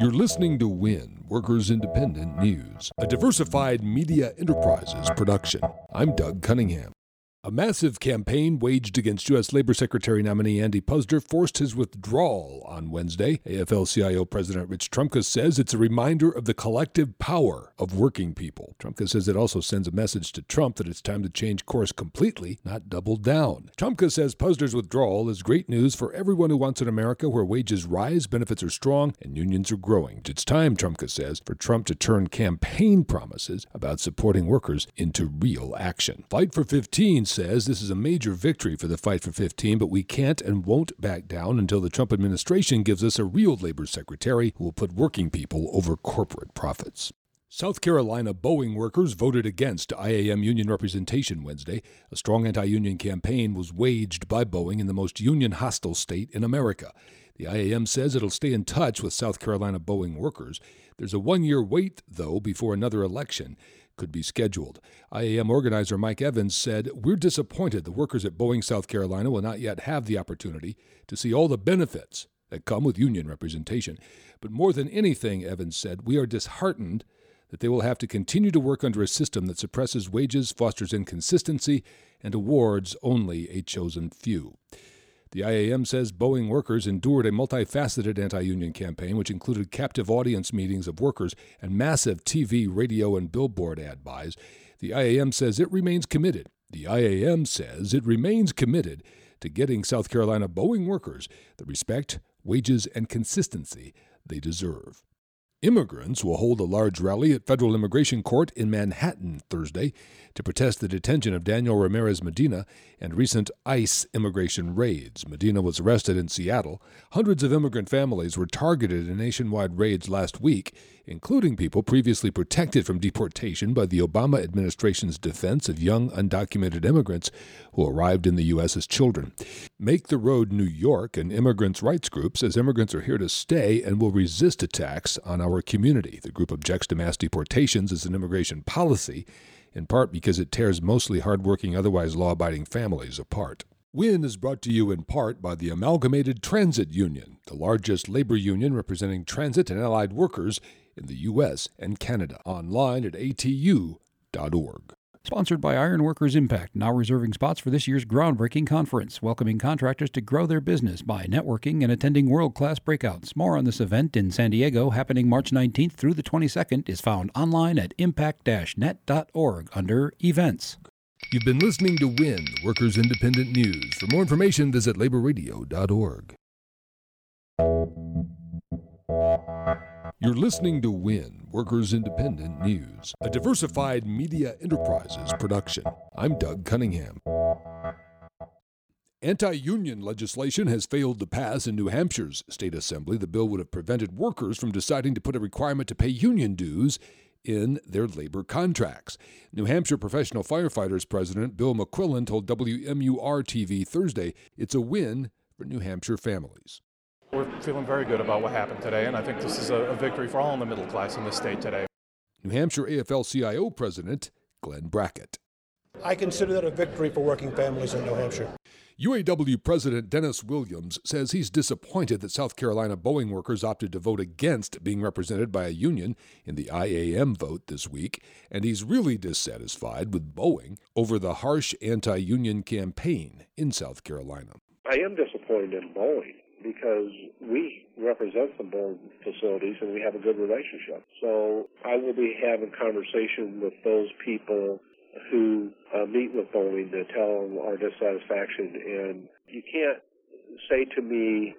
You're listening to WIN, Workers Independent News, a diversified media enterprises production. I'm Doug Cunningham. A massive campaign waged against U.S. Labor Secretary nominee Andy Puzder forced his withdrawal on Wednesday. AFL CIO President Rich Trumka says it's a reminder of the collective power of working people. Trumka says it also sends a message to Trump that it's time to change course completely, not double down. Trumka says Puzder's withdrawal is great news for everyone who wants an America where wages rise, benefits are strong, and unions are growing. It's time, Trumka says, for Trump to turn campaign promises about supporting workers into real action. Fight for 15 says this is a major victory for the fight for 15, but we can't and won't back down until the Trump administration gives us a real labor secretary who will put working people over corporate profits. South Carolina Boeing workers voted against IAM union representation Wednesday. A strong anti union campaign was waged by Boeing in the most union hostile state in America. The IAM says it'll stay in touch with South Carolina Boeing workers. There's a one year wait, though, before another election could be scheduled. IAM organizer Mike Evans said, We're disappointed the workers at Boeing, South Carolina will not yet have the opportunity to see all the benefits that come with union representation. But more than anything, Evans said, we are disheartened that they will have to continue to work under a system that suppresses wages, fosters inconsistency, and awards only a chosen few. The IAM says Boeing workers endured a multifaceted anti union campaign, which included captive audience meetings of workers and massive TV, radio, and billboard ad buys. The IAM says it remains committed. The IAM says it remains committed to getting South Carolina Boeing workers the respect, wages, and consistency they deserve. Immigrants will hold a large rally at Federal Immigration Court in Manhattan Thursday to protest the detention of Daniel Ramirez Medina and recent ICE immigration raids. Medina was arrested in Seattle. Hundreds of immigrant families were targeted in nationwide raids last week, including people previously protected from deportation by the Obama administration's defense of young undocumented immigrants who arrived in the U.S. as children. Make the Road New York, and immigrants' rights group, says immigrants are here to stay and will resist attacks on our community. The group objects to mass deportations as an immigration policy, in part because it tears mostly hardworking, otherwise law abiding families apart. WIN is brought to you in part by the Amalgamated Transit Union, the largest labor union representing transit and allied workers in the U.S. and Canada. Online at atu.org. Sponsored by Ironworkers Impact, now reserving spots for this year's groundbreaking conference, welcoming contractors to grow their business by networking and attending world class breakouts. More on this event in San Diego, happening March 19th through the 22nd, is found online at impact net.org under Events. You've been listening to WIN, Workers Independent News. For more information, visit laborradio.org. You're listening to WIN, Workers Independent News, a diversified media enterprises production. I'm Doug Cunningham. Anti union legislation has failed to pass in New Hampshire's state assembly. The bill would have prevented workers from deciding to put a requirement to pay union dues in their labor contracts. New Hampshire Professional Firefighters President Bill McQuillan told WMUR TV Thursday it's a win for New Hampshire families. We're feeling very good about what happened today, and I think this is a, a victory for all in the middle class in this state today. New Hampshire AFL CIO President Glenn Brackett. I consider that a victory for working families in New Hampshire. UAW President Dennis Williams says he's disappointed that South Carolina Boeing workers opted to vote against being represented by a union in the IAM vote this week, and he's really dissatisfied with Boeing over the harsh anti union campaign in South Carolina. I am disappointed in Boeing because we represent the Boeing facilities and we have a good relationship. So I will be having conversation with those people who uh, meet with Boeing to tell them our dissatisfaction. And you can't say to me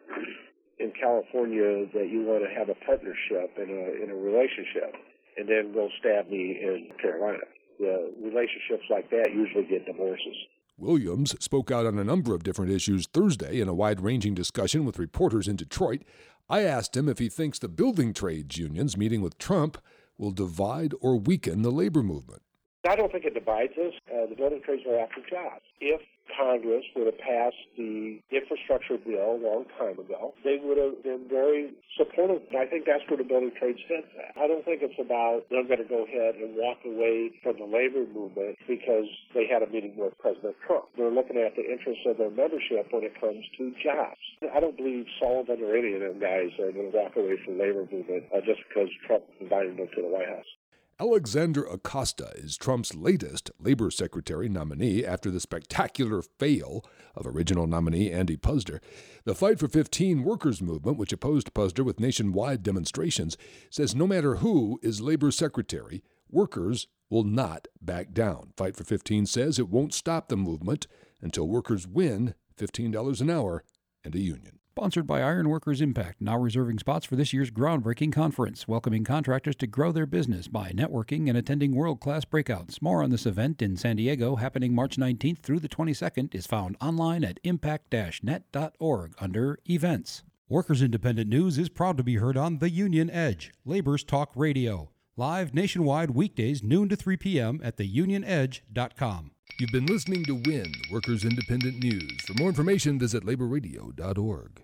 in California that you want to have a partnership in a in a relationship, and then go stab me in Carolina. The relationships like that usually get divorces. Williams spoke out on a number of different issues Thursday in a wide ranging discussion with reporters in Detroit. I asked him if he thinks the building trades unions meeting with Trump will divide or weaken the labor movement. I don't think it divides us. Uh, the building trades are after jobs. If Congress would have passed the infrastructure bill a long time ago, they would have been very supportive. And I think that's where the building trades heads at. I don't think it's about they're going to go ahead and walk away from the labor movement because they had a meeting with President Trump. They're looking at the interests of their membership when it comes to jobs. I don't believe Sullivan or any of them guys are going to walk away from the labor movement uh, just because Trump invited them to the White House. Alexander Acosta is Trump's latest labor secretary nominee after the spectacular fail of original nominee Andy Puzder. The Fight for 15 workers movement, which opposed Puzder with nationwide demonstrations, says no matter who is labor secretary, workers will not back down. Fight for 15 says it won't stop the movement until workers win $15 an hour and a union. Sponsored by Ironworkers Impact, now reserving spots for this year's groundbreaking conference, welcoming contractors to grow their business by networking and attending world class breakouts. More on this event in San Diego, happening March 19th through the 22nd, is found online at impact net.org under Events. Workers Independent News is proud to be heard on The Union Edge, Labor's Talk Radio. Live nationwide weekdays, noon to 3 p.m. at theunionedge.com. You've been listening to WIN, Workers Independent News. For more information, visit laborradio.org.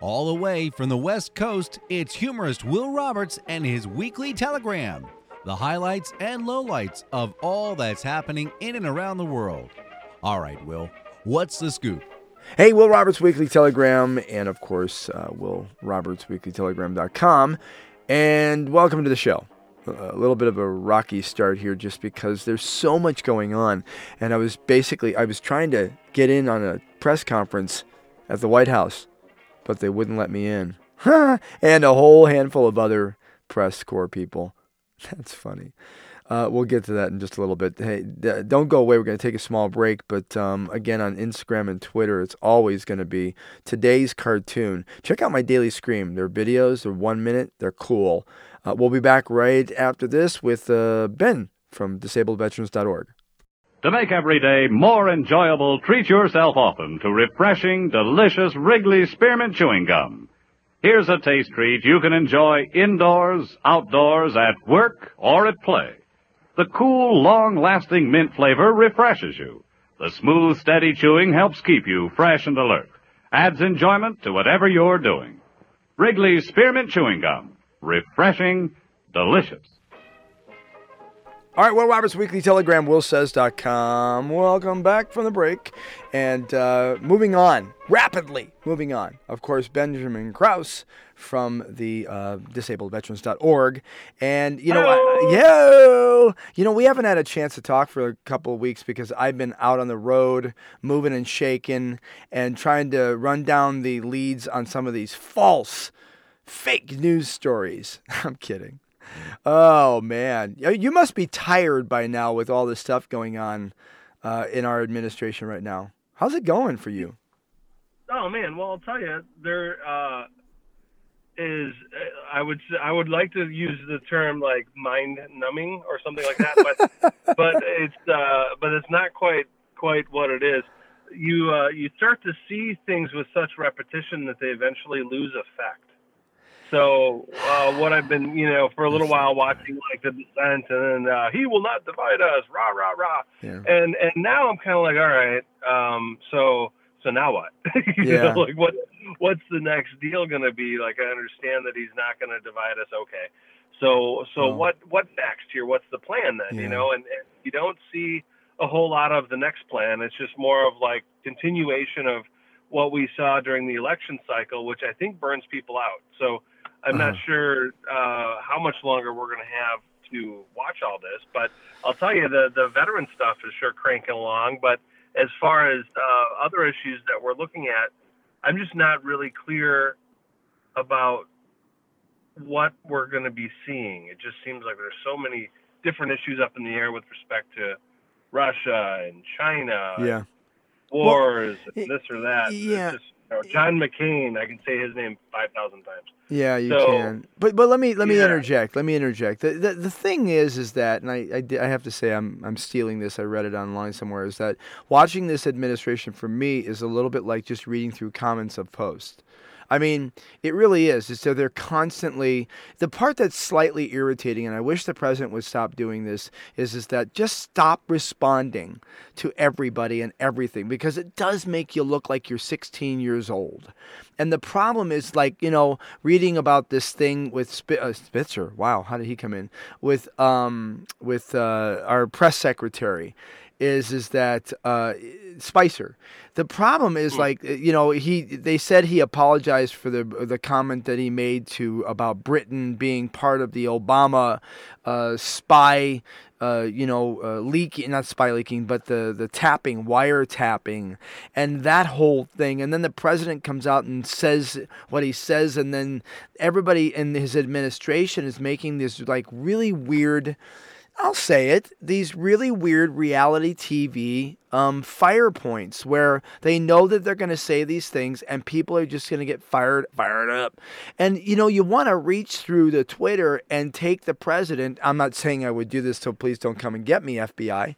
All the way from the West Coast, it's humorist Will Roberts and his weekly telegram. The highlights and lowlights of all that's happening in and around the world. All right, Will, what's the scoop? Hey, Will Roberts Weekly Telegram, and of course, uh, WillRobertsWeeklyTelegram.com. And welcome to the show. A little bit of a rocky start here just because there's so much going on. And I was basically, I was trying to get in on a press conference at the White House but they wouldn't let me in. and a whole handful of other press corps people. That's funny. Uh, we'll get to that in just a little bit. Hey, don't go away. We're going to take a small break, but um, again, on Instagram and Twitter, it's always going to be today's cartoon. Check out my daily scream. They're videos. They're one minute. They're cool. Uh, we'll be back right after this with uh, Ben from DisabledVeterans.org. To make every day more enjoyable, treat yourself often to refreshing, delicious Wrigley Spearmint Chewing Gum. Here's a taste treat you can enjoy indoors, outdoors, at work, or at play. The cool, long-lasting mint flavor refreshes you. The smooth, steady chewing helps keep you fresh and alert. Adds enjoyment to whatever you're doing. Wrigley's Spearmint Chewing Gum. Refreshing, delicious. All right, Will Roberts Weekly Telegram, WillSays.com. Welcome back from the break. And uh, moving on, rapidly moving on. Of course, Benjamin Krause from the uh, DisabledVeterans.org. And, you know, I, yo, you know, we haven't had a chance to talk for a couple of weeks because I've been out on the road, moving and shaking, and trying to run down the leads on some of these false, fake news stories. I'm kidding. Oh man, you must be tired by now with all this stuff going on uh, in our administration right now. How's it going for you? Oh man, well I'll tell you, there uh, is I would I would like to use the term like mind numbing or something like that, but but it's uh, but it's not quite quite what it is. You uh, you start to see things with such repetition that they eventually lose effect. So uh, what I've been, you know, for a little while watching like the descent, and then uh, he will not divide us, rah rah rah, yeah. and and now I'm kind of like, all right, um, so so now what? yeah. know, like what what's the next deal going to be? Like I understand that he's not going to divide us, okay. So so oh. what what next here? What's the plan then? Yeah. You know, and, and you don't see a whole lot of the next plan. It's just more of like continuation of what we saw during the election cycle, which I think burns people out. So I'm uh-huh. not sure uh, how much longer we're going to have to watch all this, but I'll tell you the the veteran stuff is sure cranking along. But as far as uh, other issues that we're looking at, I'm just not really clear about what we're going to be seeing. It just seems like there's so many different issues up in the air with respect to Russia and China, yeah, wars, well, this or that. Yeah. Just, Or John McCain, I can say his name five thousand times. Yeah, you So- can. But but let me let me Yeah. interject. Let me interject. The, the the thing is is that, and I I, I have to say I'm I'm stealing this. I read it online somewhere. Is that watching this administration for me is a little bit like just reading through comments of posts. I mean, it really is. So they're constantly the part that's slightly irritating, and I wish the president would stop doing this. Is is that just stop responding to everybody and everything because it does make you look like you're 16 years old. And the problem is like you know reading about this thing with Sp- uh, Spitzer. Wow, how did he come in with um with uh, our press secretary? Is is that uh, Spicer? The problem is like you know he they said he apologized for the the comment that he made to about Britain being part of the Obama uh, spy uh, you know uh, leaking not spy leaking but the the tapping wire tapping and that whole thing and then the president comes out and says what he says and then everybody in his administration is making this like really weird I'll say it. These really weird reality TV um, fire points where they know that they're going to say these things and people are just going to get fired fired up. And you know, you want to reach through the Twitter and take the president. I'm not saying I would do this, so please don't come and get me, FBI.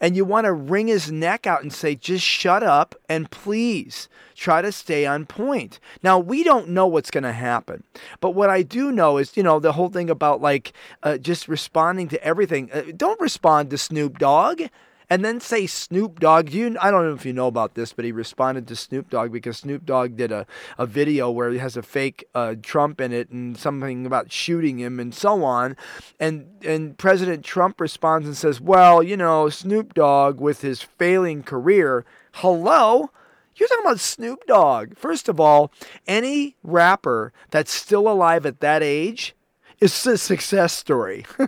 And you want to wring his neck out and say, just shut up and please try to stay on point. Now, we don't know what's going to happen. But what I do know is, you know, the whole thing about like uh, just responding to everything. Uh, don't respond to Snoop Dogg and then say Snoop Dogg. Do you, I don't know if you know about this, but he responded to Snoop Dogg because Snoop Dogg did a, a video where he has a fake uh, Trump in it and something about shooting him and so on. And and President Trump responds and says, "Well, you know, Snoop Dogg with his failing career, hello." You're talking about Snoop Dogg. First of all, any rapper that's still alive at that age is a success story.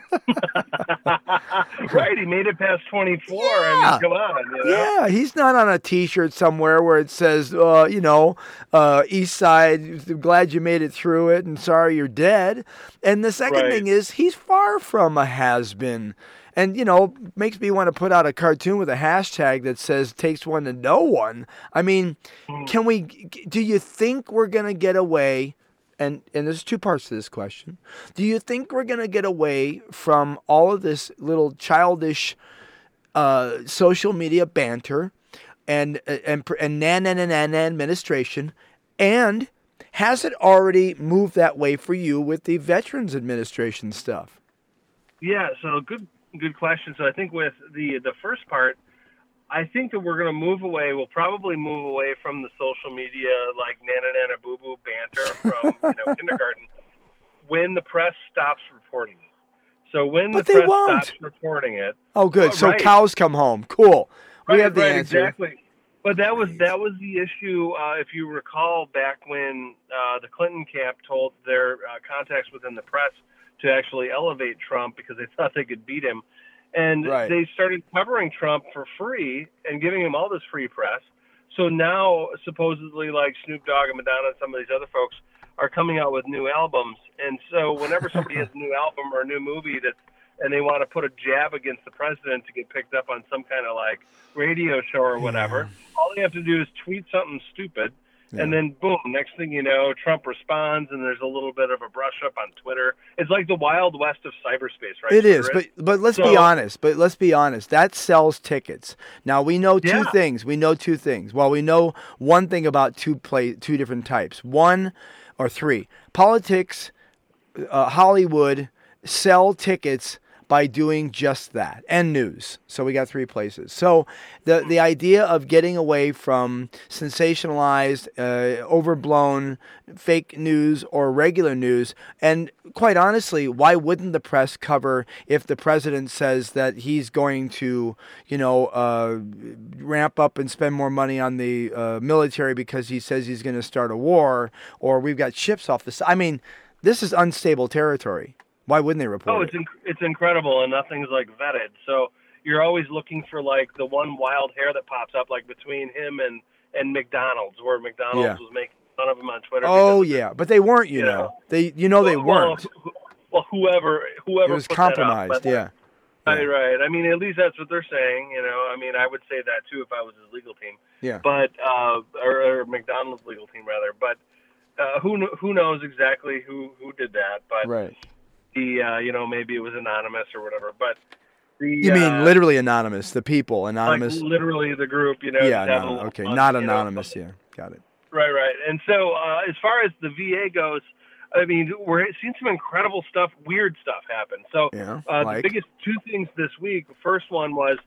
right, he made it past 24. I Yeah. mean, come on. You know? Yeah, he's not on a T-shirt somewhere where it says, uh, you know, uh, East Side. Glad you made it through it, and sorry you're dead. And the second Right. thing is, he's far from a has-been. And you know, makes me want to put out a cartoon with a hashtag that says "takes one to know one." I mean, can we? Do you think we're gonna get away? And and there's two parts to this question. Do you think we're gonna get away from all of this little childish? uh, social media banter and and and nan nan nan administration, and has it already moved that way for you with the Veterans Administration stuff? Yeah, so good good question. So I think with the the first part, I think that we're going to move away. We'll probably move away from the social media like nana nana boo boo banter from you know kindergarten when the press stops reporting it. So when But the press won't. stops reporting it, Oh, good. Oh, so right. cows come home. Cool. we have the right, answer. exactly. But that was that was the issue. Uh, if you recall, back when uh, the Clinton camp told their uh, contacts within the press to actually elevate Trump because they thought they could beat him, and Right. they started covering Trump for free and giving him all this free press. So now, supposedly, like Snoop Dogg and Madonna and some of these other folks are coming out with new albums, and so whenever somebody has a new album or a new movie that's and they want to put a jab against the president to get picked up on some kind of like radio show or whatever. All they have to do is tweet something stupid, and then boom, next thing you know, Trump responds, and there's a little bit of a brush up on Twitter. It's like the wild west of cyberspace, right? It is, Twitter but but let's be honest. But let's be honest. That sells tickets. Now we know two Yeah. things. We know two things. Well, we know one thing about two play two different types. One or three. Politics, uh, Hollywood sell tickets by doing just that and news. So we got three places. So the the idea of getting away from sensationalized, uh, overblown fake news or regular news and quite honestly, why wouldn't the press cover if the president says that he's going to, you know, uh, ramp up and spend more money on the uh, military because he says he's going to start a war or we've got ships off the. I mean, this is unstable territory. Why wouldn't they report Oh, it? it's inc- it's incredible, and nothing's like vetted. So you're always looking for like the one wild hair that pops up, like between him and and McDonald's, where McDonald's Yeah. was making fun of him on Twitter. Oh yeah, but they weren't. You you know, know. they you know they weren't. Well, well, whoever whoever It was up, compromised. but- Yeah, Right, right. I mean, at least that's what they're saying. You know, I mean, I would say that too if I was his legal team. Yeah. But uh, or, or McDonald's legal team rather. But uh, who who knows exactly who who did that? But Right. The uh, you know maybe it was anonymous or whatever. But the You mean uh, literally anonymous, the people, anonymous? Like literally the group, you know. yeah, just have a no, okay, fun, not you know. anonymous. Yeah, got it. Right, right. And so, uh, as far as the VA goes, I mean, we're seeing some incredible stuff, weird stuff happen. So, Yeah, uh, like? the biggest two things this week. First one was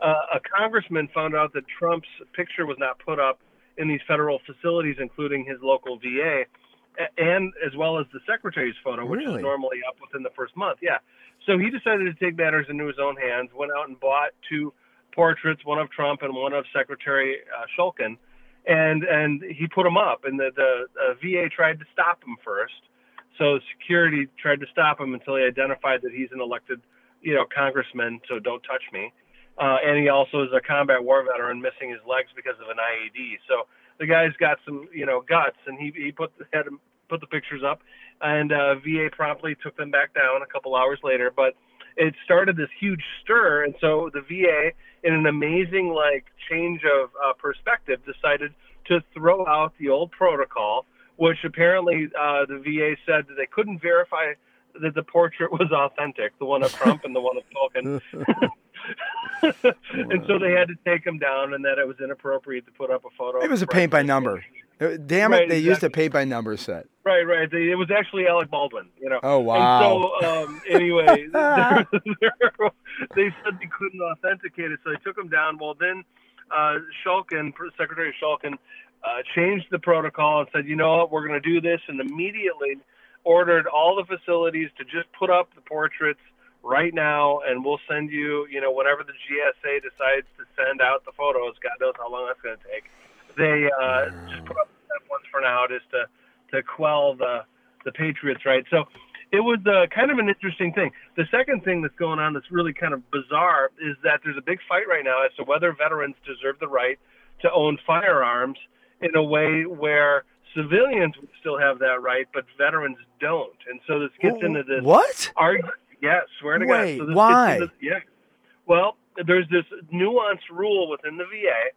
uh, a congressman found out that Trump's picture was not put up in these federal facilities, including his local VA, and as well as the secretary's photo, which Really? is normally up within the first month. Yeah. So he decided to take matters into his own hands. Went out and bought two portraits, one of Trump and one of Secretary uh, Shulkin, and and he put them up. And the the uh, VA tried to stop him first. So security tried to stop him until he identified that he's an elected, you know, congressman. So don't touch me. Uh, and he also is a combat war veteran, missing his legs because of an IED. So the guy's got some, you know, guts, and he he put had him put the pictures up, and uh, VA promptly took them back down a couple hours later. But it started this huge stir, and so the VA, in an amazing like change of uh, perspective, decided to throw out the old protocol, which apparently uh, the VA said that they couldn't verify that the portrait was authentic, the one of Trump and the one of Tolkien. and so they had to take them down, and that it was inappropriate to put up a photo. It was a paint by number. Uh, Damn it, Right, they used a exactly. paint by number set. Right, right. They, it was actually Alec Baldwin, you know. Oh, wow. And so, um, anyway, they're- they're- they said they couldn't authenticate it, so they took him down. Well, then uh, Shulkin, Secretary Shulkin, uh, changed the protocol and said, you know what, we're going to do this, and immediately ordered all the facilities to just put up the portraits right now, and we'll send you, you know, whenever the GSA decides to send out the photos. God knows how long that's going to take. They uh, just put up that once for now, just to to quell the the Patriots, right? So it was uh, kind of an interesting thing. The second thing that's going on that's really kind of bizarre is that there's a big fight right now as to whether veterans deserve the right to own firearms in a way where civilians would still have that right, but veterans don't. And so this gets into this What? Argu- yeah, swear to Wait, God. So this why? Yeah. Well, there's this nuanced rule within the VA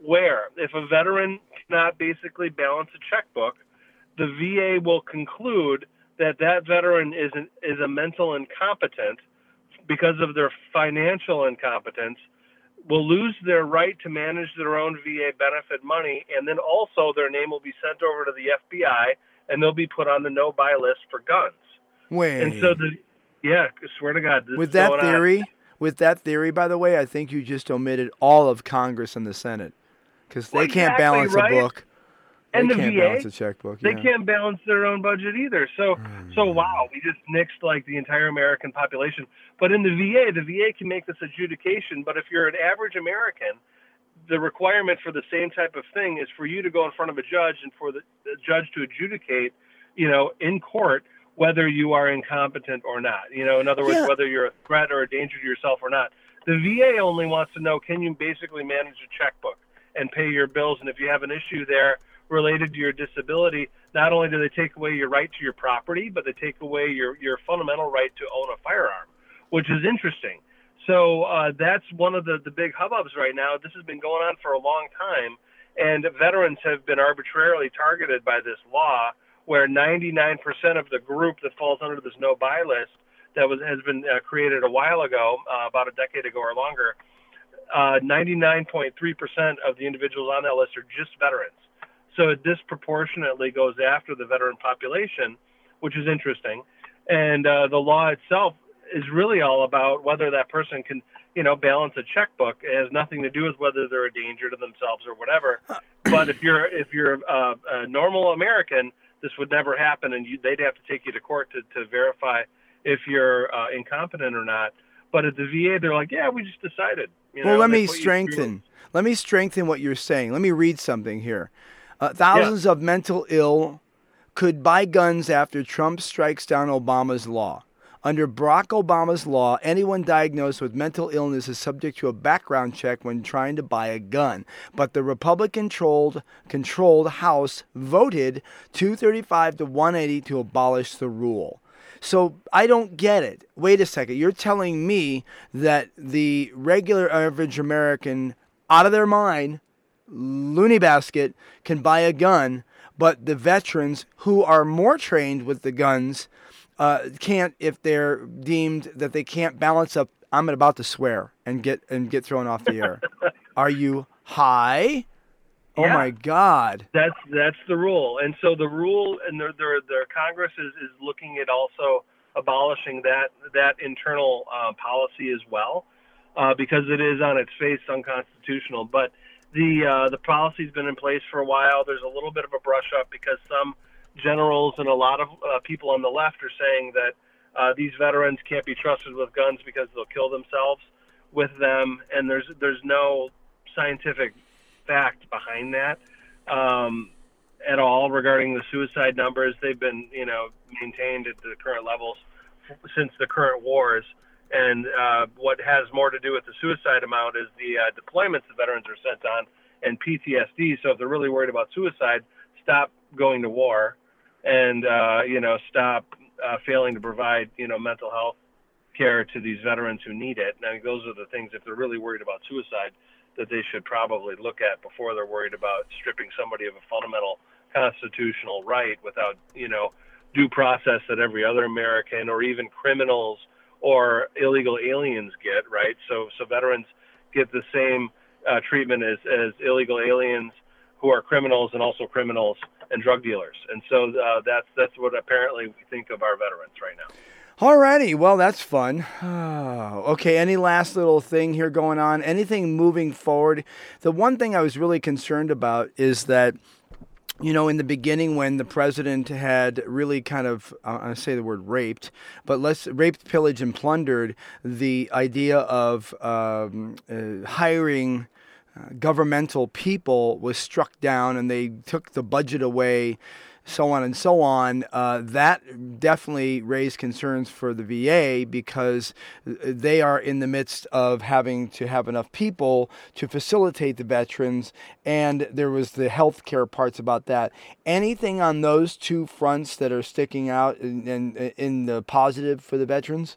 where if a veteran cannot basically balance a checkbook, the VA will conclude that that veteran is an, is a mental incompetent because of their financial incompetence will lose their right to manage their own VA benefit money and then also their name will be sent over to the FBI and they'll be put on the no buy list for guns. Wait. And so the yeah, I swear to God, with that going on. theory, with that theory, by the way, I think you just omitted all of Congress and the Senate because they Well, can't balance right? a book. And they the can't VA, balance a checkbook. They yeah. can't balance their own budget either. So, hmm. so wow, we just nixed like the entire American population. But in the VA, the VA can make this adjudication. But if you're an average American, the requirement for the same type of thing is for you to go in front of a judge and for the, the judge to adjudicate, you know, in court whether you are incompetent or not. You know, in other words, Yeah. whether you're a threat or a danger to yourself or not. The VA only wants to know can you basically manage a checkbook and pay your bills, and if you have an issue there related to your disability, not only do they take away your right to your property, but they take away your your fundamental right to own a firearm, which is interesting. So uh, that's one of the, the big hubbubs right now. This has been going on for a long time, and veterans have been arbitrarily targeted by this law, where 99% of the group that falls under this no buy list that was has been uh, created a while ago, uh, about a decade ago or longer, uh, 99.3% of the individuals on that list are just veterans. So it disproportionately goes after the veteran population, which is interesting. And uh, the law itself is really all about whether that person can, you know, balance a checkbook. It has nothing to do with whether they're a danger to themselves or whatever. But if you're if you're uh, a normal American, this would never happen, and you, they'd have to take you to court to, to verify if you're uh, incompetent or not. But at the VA, they're like, yeah, we just decided. You well, let me put you through- strengthen. Let me strengthen what you're saying. Let me read something here. Uh, thousands of mental ill could buy guns after Trump strikes down Obama's law. Under Barack Obama's law, anyone diagnosed with mental illness is subject to a background check when trying to buy a gun. But the Republican-controlled controlled House voted 235 to 180 to abolish the rule. So I don't get it. Wait a second. You're telling me that the regular average American, out of their mind, loony basket, can buy a gun, but the veterans who are more trained with the guns uh, can't if they're deemed that they can't balance up. I'm about to swear and get and get thrown off the air. are you high? Oh Yeah. my God. That's that's the rule, and so the rule, and their their, their Congress is, is looking at also abolishing that that internal uh, policy as well, uh, because it is on its face unconstitutional. But the uh, the policy's been in place for a while. There's a little bit of a brush up because some generals and a lot of uh, people on the left are saying that uh, these veterans can't be trusted with guns because they'll kill themselves with them, and there's there's no scientific fact behind that um, at all regarding the suicide numbers. They've been, you know, maintained at the current levels since the current wars. And uh, what has more to do with the suicide amount is the uh, deployments the veterans are sent on and PTSD. So if they're really worried about suicide, stop going to war, and uh, you know, stop uh, failing to provide, you know, mental health care to these veterans who need it. And I think those are the things. If they're really worried about suicide, that they should probably look at before they're worried about stripping somebody of a fundamental constitutional right without, you know, due process that every other American or even criminals or illegal aliens get, right? So, so veterans get the same uh, treatment as, as illegal aliens who are criminals and also criminals and drug dealers. And so uh, that's that's what apparently we think of our veterans right now. Alrighty, well that's fun. okay, any last little thing here going on? Anything moving forward? The one thing I was really concerned about is that, you know, in the beginning when the president had really kind of, I say the word raped, but let's raped, pillaged, and plundered the idea of um, uh, hiring governmental people was struck down and they took the budget away, so on and so on. Uh, that definitely raised concerns for the VA because they are in the midst of having to have enough people to facilitate the veterans, and there was the healthcare parts about that. Anything on those two fronts that are sticking out in, in, in the positive for the veterans?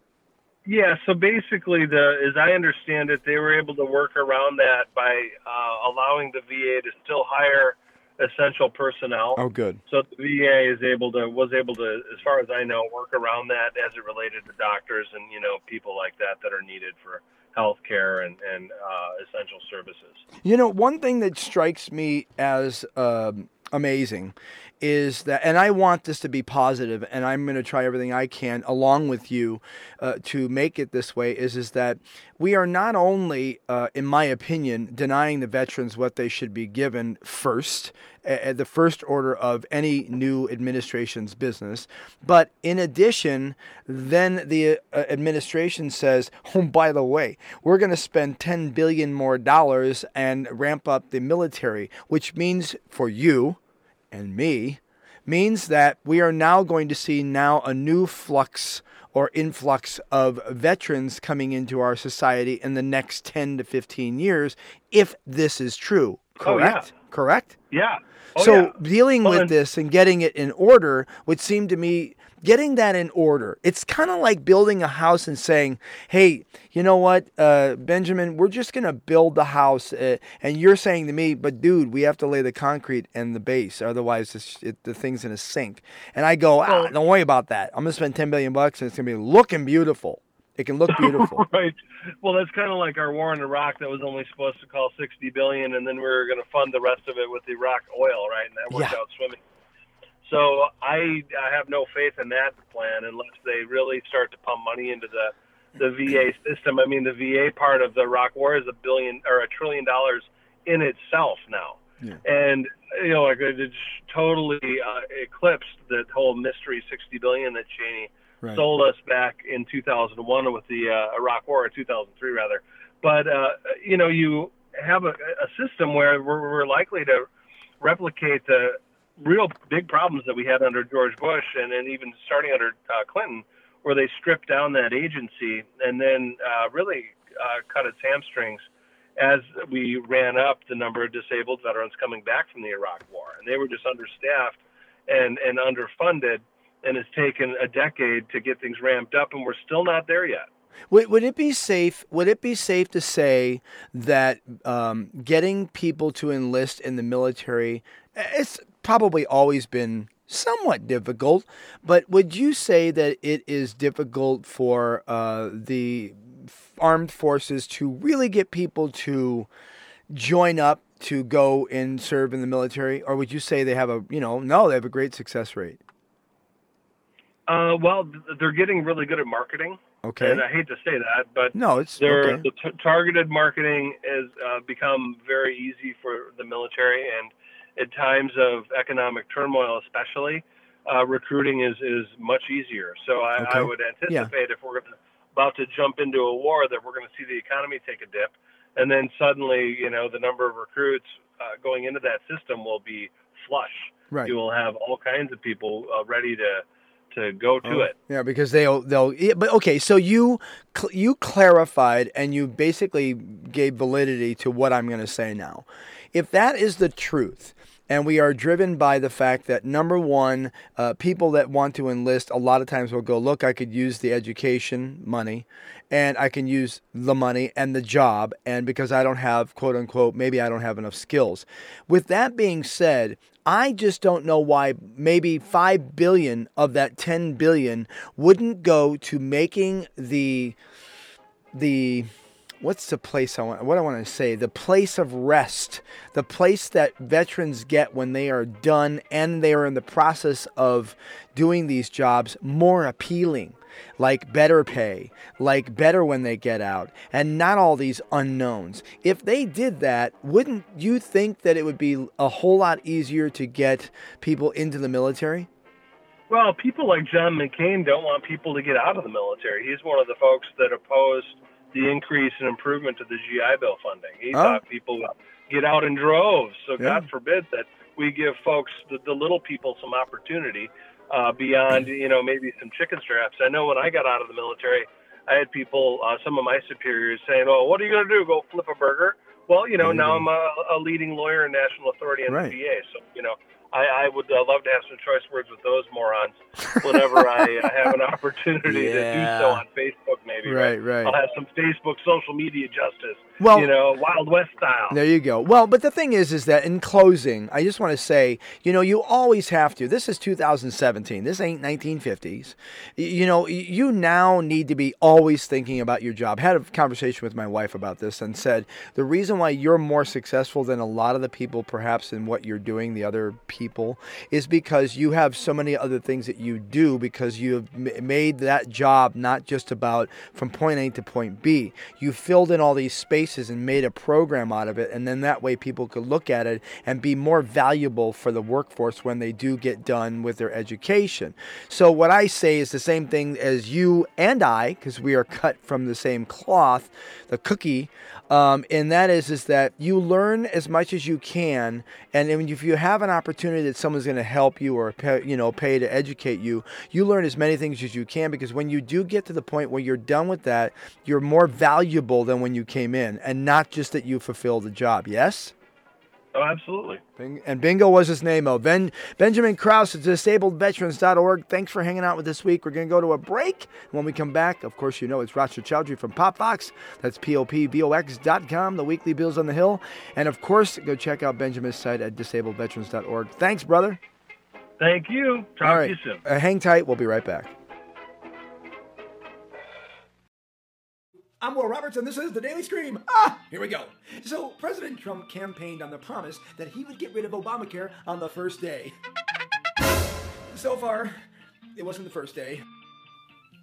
Yeah, so basically, the as I understand it, they were able to work around that by uh, allowing the VA to still hire essential personnel. Oh, good. So the VA is able to was able to, as far as I know, work around that as it related to doctors and you know people like that that are needed for health care and and uh, essential services. You know, one thing that strikes me as um, amazing is that, and I want this to be positive, and I'm going to try everything I can along with you uh, to make it this way. Is is that we are not only, uh, in my opinion, denying the veterans what they should be given first, the first order of any new administration's business, but in addition, then the uh, administration says, "Oh, by the way, we're going to spend 10 billion more dollars and ramp up the military," which means for you and me means that we are now going to see now a new flux or influx of veterans coming into our society in the next 10 to 15 years if this is true Oh, yeah. correct correct Yeah. Oh, so yeah. dealing Well, with and- this and getting it in order would seem to me getting that in order. It's kind of like building a house and saying, "Hey, you know what, uh, Benjamin? We're just gonna build the house," uh, and you're saying to me, "But dude, we have to lay the concrete and the base, otherwise this, it, the thing's gonna sink." And I go, ah, "Don't worry about that. I'm gonna spend 10 billion bucks, and it's gonna be looking beautiful. It can look beautiful." right. Well, that's kind of like our war in Iraq that was only supposed to cost 60 billion, and then we were going to fund the rest of it with Iraq oil, right? And that worked Yeah. out swimming. So I, I have no faith in that plan unless they really start to pump money into the the VA system. I mean, the VA part of the Iraq War is a billion or a trillion dollars in itself now, Yeah. and you know, like it totally uh, eclipsed the whole mystery 60 billion that Cheney Right. sold us back in 2001 with the uh, Iraq War, or 2003 rather. But uh, you know, you have a, a system where we're, we're likely to replicate the real big problems that we had under George Bush, and then even starting under uh, Clinton, where they stripped down that agency and then uh, really uh, cut its hamstrings as we ran up the number of disabled veterans coming back from the Iraq War, and they were just understaffed and and underfunded and it's taken a decade to get things ramped up, and we're still not there yet. Would, would it be safe? Would it be safe to say that um, getting people to enlist in the military, it's probably always been somewhat difficult. But would you say that it is difficult for uh, the armed forces to really get people to join up to go and serve in the military, or would you say they have a you know no they have a great success rate? Uh, well, they're getting really good at marketing. Okay. And I hate to say that, but no, it's okay. the t- targeted marketing has uh, become very easy for the military, and at times of economic turmoil, especially, uh, recruiting is is much easier. So I, Okay. I would anticipate if we're gonna, about to jump into a war, that we're going to see the economy take a dip, and then suddenly, you know, the number of recruits uh, going into that system will be flush. Right. You will have all kinds of people uh, ready to to go to Oh, it. Yeah, because they'll they'll. yeah, But okay, so you cl- you clarified and you basically gave validity to what I'm going to say now. If that is the truth, and we are driven by the fact that number one, uh, people that want to enlist a lot of times will go, look, I could use the education money, and I can use the money and the job, and because I don't have quote unquote, maybe I don't have enough skills. With that being said, I just don't know why maybe 5 billion of that 10 billion wouldn't go to making the the what's the place I want what I want to say? The place of rest. The place that veterans get when they are done and they are in the process of doing these jobs more appealing like better pay like better when they get out and not all these unknowns. If they did that wouldn't you think that it would be a whole lot easier to get people into the military? Well, people like John McCain don't want people to get out of the military. He's one of the folks that opposed the increase and improvement to the GI Bill funding. He Oh. thought people would get out in droves. So Yeah. God forbid that we give folks, the, the little people, some opportunity uh, beyond, you know, maybe some chicken straps. I know when I got out of the military, I had people, uh, some of my superiors saying, "Oh, what are you going to do? Go flip a burger?" Well, you know, now. I'm a, a leading lawyer and national authority in Right. the VA. So, you know, I, I would uh, love to have some choice words with those morons whenever I uh, have an opportunity to do so on Facebook, maybe. Right, right. I'll have some Facebook social media justice. Well- you know, Wild West style. There you go. Well, but the thing is, is that in closing, I just want to say, you know, you always have to. This is 2017. This ain't 1950s. You know, you now need to be always thinking about your job. had a conversation with my wife about this and said the reason why you're more successful than a lot of the people, perhaps in what you're doing, the other people, is because you have so many other things that you do because you have made that job not just about from point A to point B. You filled in all these spaces and made a program out of it, and then that way people could look at it and be more valuable for the workforce when they do get done with their education. So, what I say is the same thing as you and I, because we are cut from the same cloth, the cookie. Um, and that is is that you learn as much as you can, and if you have an opportunity that someone's going to help you or pay, you know pay to educate you, you learn as many things as you can because when you do get to the point where you're done with that, you're more valuable than when you came in, and not just that you fulfilled the job. Yes. Oh, absolutely. And bingo was his name. Oh, ben, Benjamin Krause at disabledveterans.org. Thanks for hanging out with us this week. We're going to go to a break. When we come back, of course, you know it's Roger Choudhry from Pop PopVox. That's P-O-P-V-O-X.com, the weekly Bills on the Hill. And of course, go check out Benjamin's site at disabledveterans.org. Thanks, brother. Thank you. Talk All to you soon. Uh, hang tight. We'll be right back. I'm Will Roberts, and this is the Daily Scream. Ah, here we go. So, President Trump campaigned on the promise that he would get rid of Obamacare on the first day. So far, it wasn't the first day,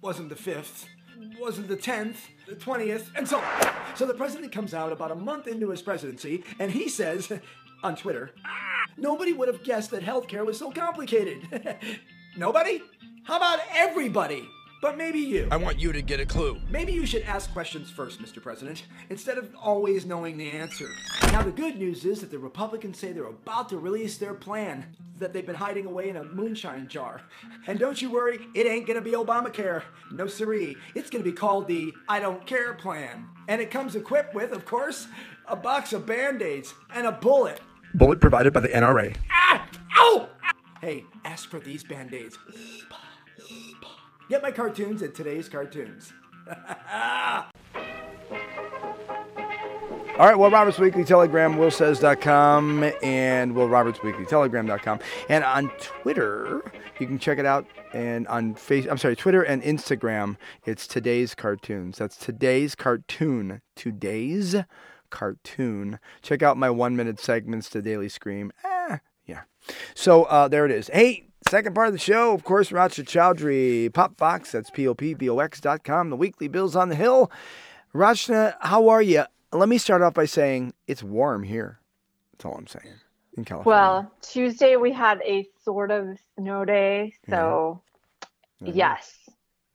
wasn't the fifth, wasn't the tenth, the twentieth, and so on. So the president comes out about a month into his presidency, and he says on Twitter, nobody would have guessed that healthcare was so complicated. Nobody? How about everybody? But maybe you. I want you to get a clue. Maybe you should ask questions first, Mr. President, instead of always knowing the answer. Now, the good news is that the Republicans say they're about to release their plan that they've been hiding away in a moonshine jar. And don't you worry, it ain't gonna be Obamacare. No siree. It's gonna be called the I Don't Care Plan. And it comes equipped with, of course, a box of band aids and a bullet. Bullet provided by the NRA. Ah! Ow! Hey, ask for these band aids. Get my cartoons at today's cartoons. All right, Will Roberts Weekly Telegram, willsays.com, and willrobertsweeklytelegram.com. And on Twitter, you can check it out. And on face, I'm sorry, Twitter and Instagram, it's Today's Cartoons. That's Today's Cartoon. Today's Cartoon. Check out my one minute segments to Daily Scream. Ah, yeah. So uh, there it is. Hey, second part of the show, of course, Rachna Choudhry, PopVox, that's P-O-P-V-O-X dot com, the weekly bills on the hill. Rachna, how are you? Let me start off by saying it's warm here. That's all I'm saying in California. Well, Tuesday we had a sort of snow day, so Yeah. yes,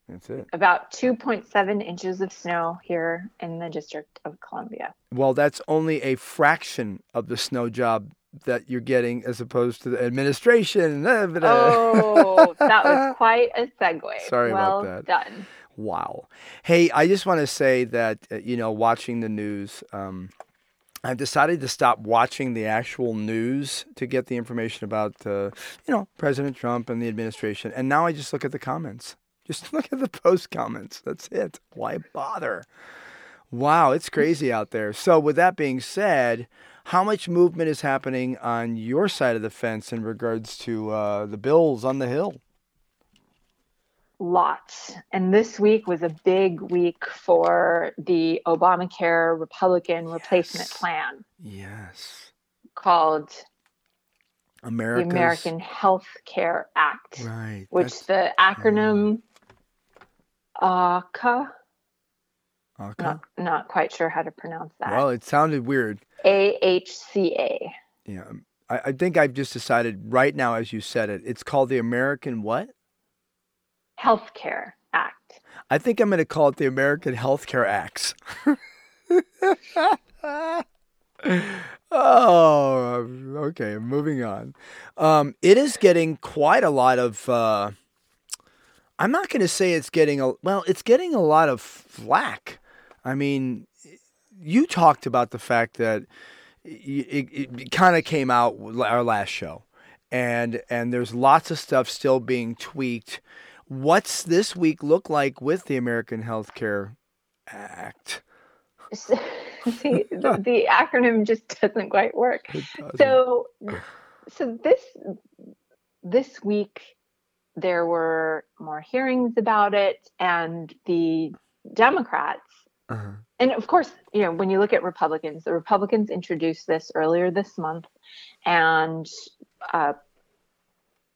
That's it. about 2.7 inches of snow here in the District of Columbia. Well, that's only a fraction of the snow job that you're getting as opposed to the administration. Oh, that was quite a segue. Sorry well about that. done. Wow. Hey, I just want to say that, uh, you know, watching the news, um, I've decided to stop watching the actual news to get the information about, uh, you know, President Trump and the administration. And now I just look at the comments. Just look at the post comments. That's it. Why bother? Wow, it's crazy out there. So, with that being said, how much movement is happening on your side of the fence in regards to uh, the bills on the Hill? Lots. And this week was a big week for the Obamacare Republican replacement plan Yes. called America's, the American Health Care Act, Right. which the acronym ACA, Okay. not, not quite sure how to pronounce that. Well, it sounded weird. AHCA. Yeah. I, I think I've just decided right now, as you said it, it's called the American what? Healthcare Act. I think I'm going to call it the American Healthcare Acts. oh, okay. Moving on. Um, it is getting quite a lot of. Uh, I'm not going to say it's getting a well. It's getting a lot of flack. I mean, you talked about the fact that y- it, it kind of came out our last show, and and there's lots of stuff still being tweaked. What's this week look like with the American Healthcare Act? See, the, the acronym just doesn't quite work. So, so this this week there were more hearings about it, and the Democrats, Uh-huh. and of course, you know, when you look at Republicans, the Republicans introduced this earlier this month, and uh,